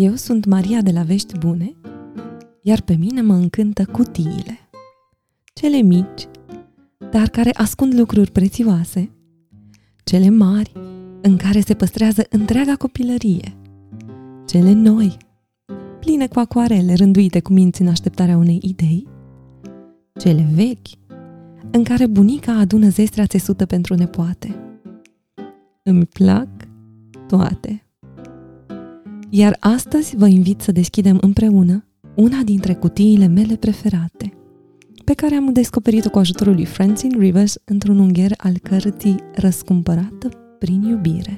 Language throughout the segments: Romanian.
Eu sunt Maria de la Vești Bune, iar pe mine mă încântă cutiile. Cele mici, dar care ascund lucruri prețioase. Cele mari, în care se păstrează întreaga copilărie. Cele noi, pline cu acoarele rânduite cu minți în așteptarea unei idei. Cele vechi, în care bunica adună zestrea țesută pentru nepoate. Îmi plac toate. Iar astăzi vă invit să deschidem împreună una dintre cutiile mele preferate, pe care am descoperit-o cu ajutorul lui Francine Rivers într-un ungher al cărții Răscumpărată prin iubire.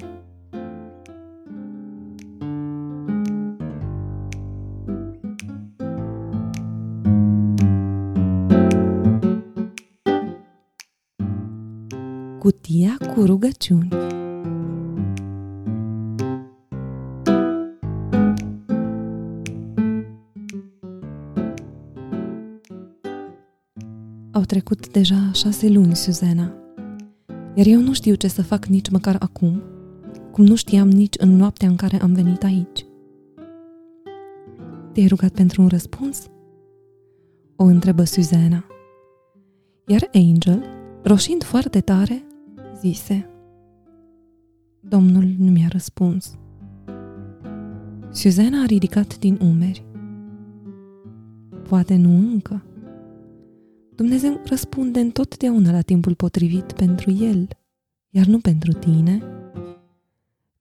Cutia cu rugăciuni Au trecut deja șase luni, Suzana, iar eu nu știu ce să fac nici măcar acum, cum nu știam nici în noaptea în care am venit aici. Te-ai rugat pentru un răspuns? O întrebă Suzana. Iar Angel, roșind foarte tare, zise Domnul nu mi-a răspuns. Suzana a ridicat din umeri. Poate nu încă. Dumnezeu răspunde întotdeauna la timpul potrivit pentru El, iar nu pentru tine.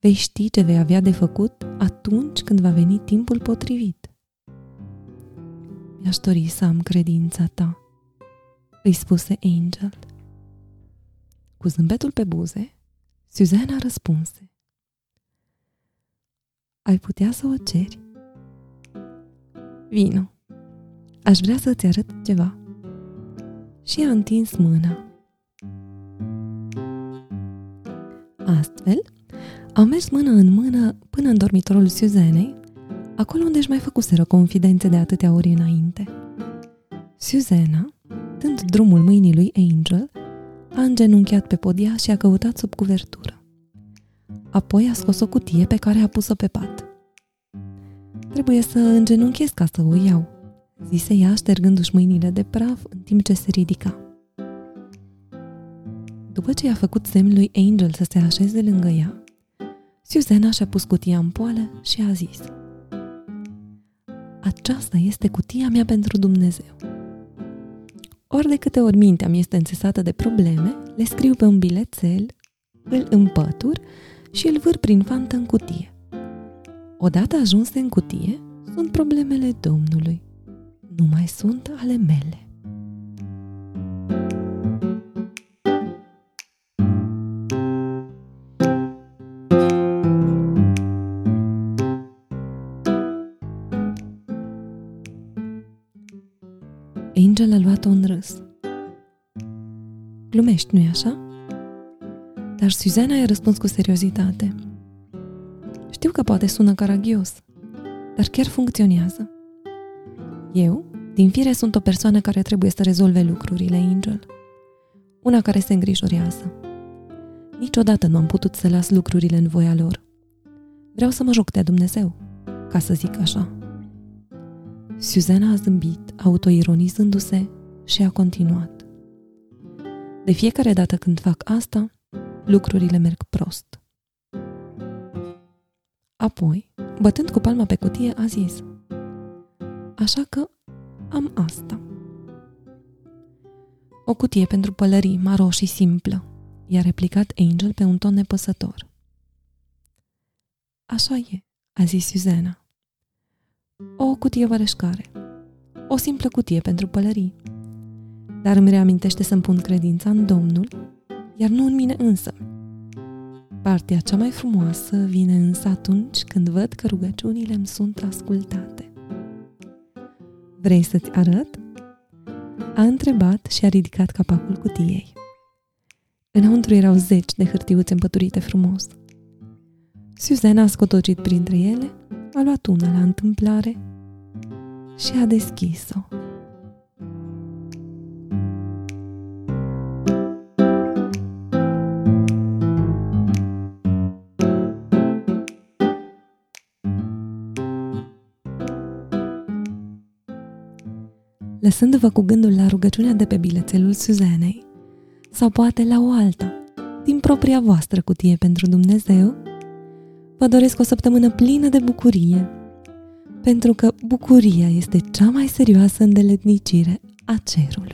Vei ști ce vei avea de făcut atunci când va veni timpul potrivit. Mi-aș dori să am credința ta, îi spuse Angel. Cu zâmbetul pe buze, Suzana răspunse. Ai putea să o ceri? Vino. Aș vrea să-ți arăt ceva și a întins mâna. Astfel, au mers mână în mână până în dormitorul Suzanei, acolo unde își mai făcuseră confidențe de atâtea ori înainte. Suzana, dând drumul mâinii lui Angel, a îngenunchiat pe podia și a căutat sub cuvertură. Apoi a scos o cutie pe care a pus-o pe pat. Trebuie să îngenunchez ca să o iau, zise ea ștergându-și mâinile de praf în timp ce se ridica. După ce i-a făcut semn lui Angel să se așeze lângă ea, Susanna și-a pus cutia în poală și a zis Aceasta este cutia mea pentru Dumnezeu. Ori de câte ori mintea mi este înțesată de probleme, le scriu pe un bilețel, îl împătur și îl vâr prin fantă în cutie. Odată ajunse în cutie, sunt problemele Domnului nu mai sunt ale mele. Angel a luat-o în râs. Glumești, nu-i așa? Dar Suzana i-a răspuns cu seriozitate. Știu că poate sună caragios, dar chiar funcționează. Eu, din fire, sunt o persoană care trebuie să rezolve lucrurile, Angel. Una care se îngrijorează. Niciodată nu am putut să las lucrurile în voia lor. Vreau să mă joc de Dumnezeu, ca să zic așa. Suzana a zâmbit, autoironizându-se și a continuat. De fiecare dată când fac asta, lucrurile merg prost. Apoi, bătând cu palma pe cutie, a zis – așa că am asta. O cutie pentru pălării, maro și simplă, i-a replicat Angel pe un ton nepăsător. Așa e, a zis Suzana. O cutie vărășcare. O simplă cutie pentru pălării. Dar îmi reamintește să-mi pun credința în Domnul, iar nu în mine însă. Partea cea mai frumoasă vine însă atunci când văd că rugăciunile îmi sunt ascultate. Vrei să-ți arăt? A întrebat și a ridicat capacul cutiei. Înăuntru erau zeci de hârtiuțe împăturite frumos. Suzana a scotocit printre ele, a luat una la întâmplare și a deschis-o. Lăsându-vă cu gândul la rugăciunea de pe bilețelul Suzanei, sau poate la o alta, din propria voastră cutie pentru Dumnezeu, vă doresc o săptămână plină de bucurie, pentru că bucuria este cea mai serioasă îndeletnicire a cerului.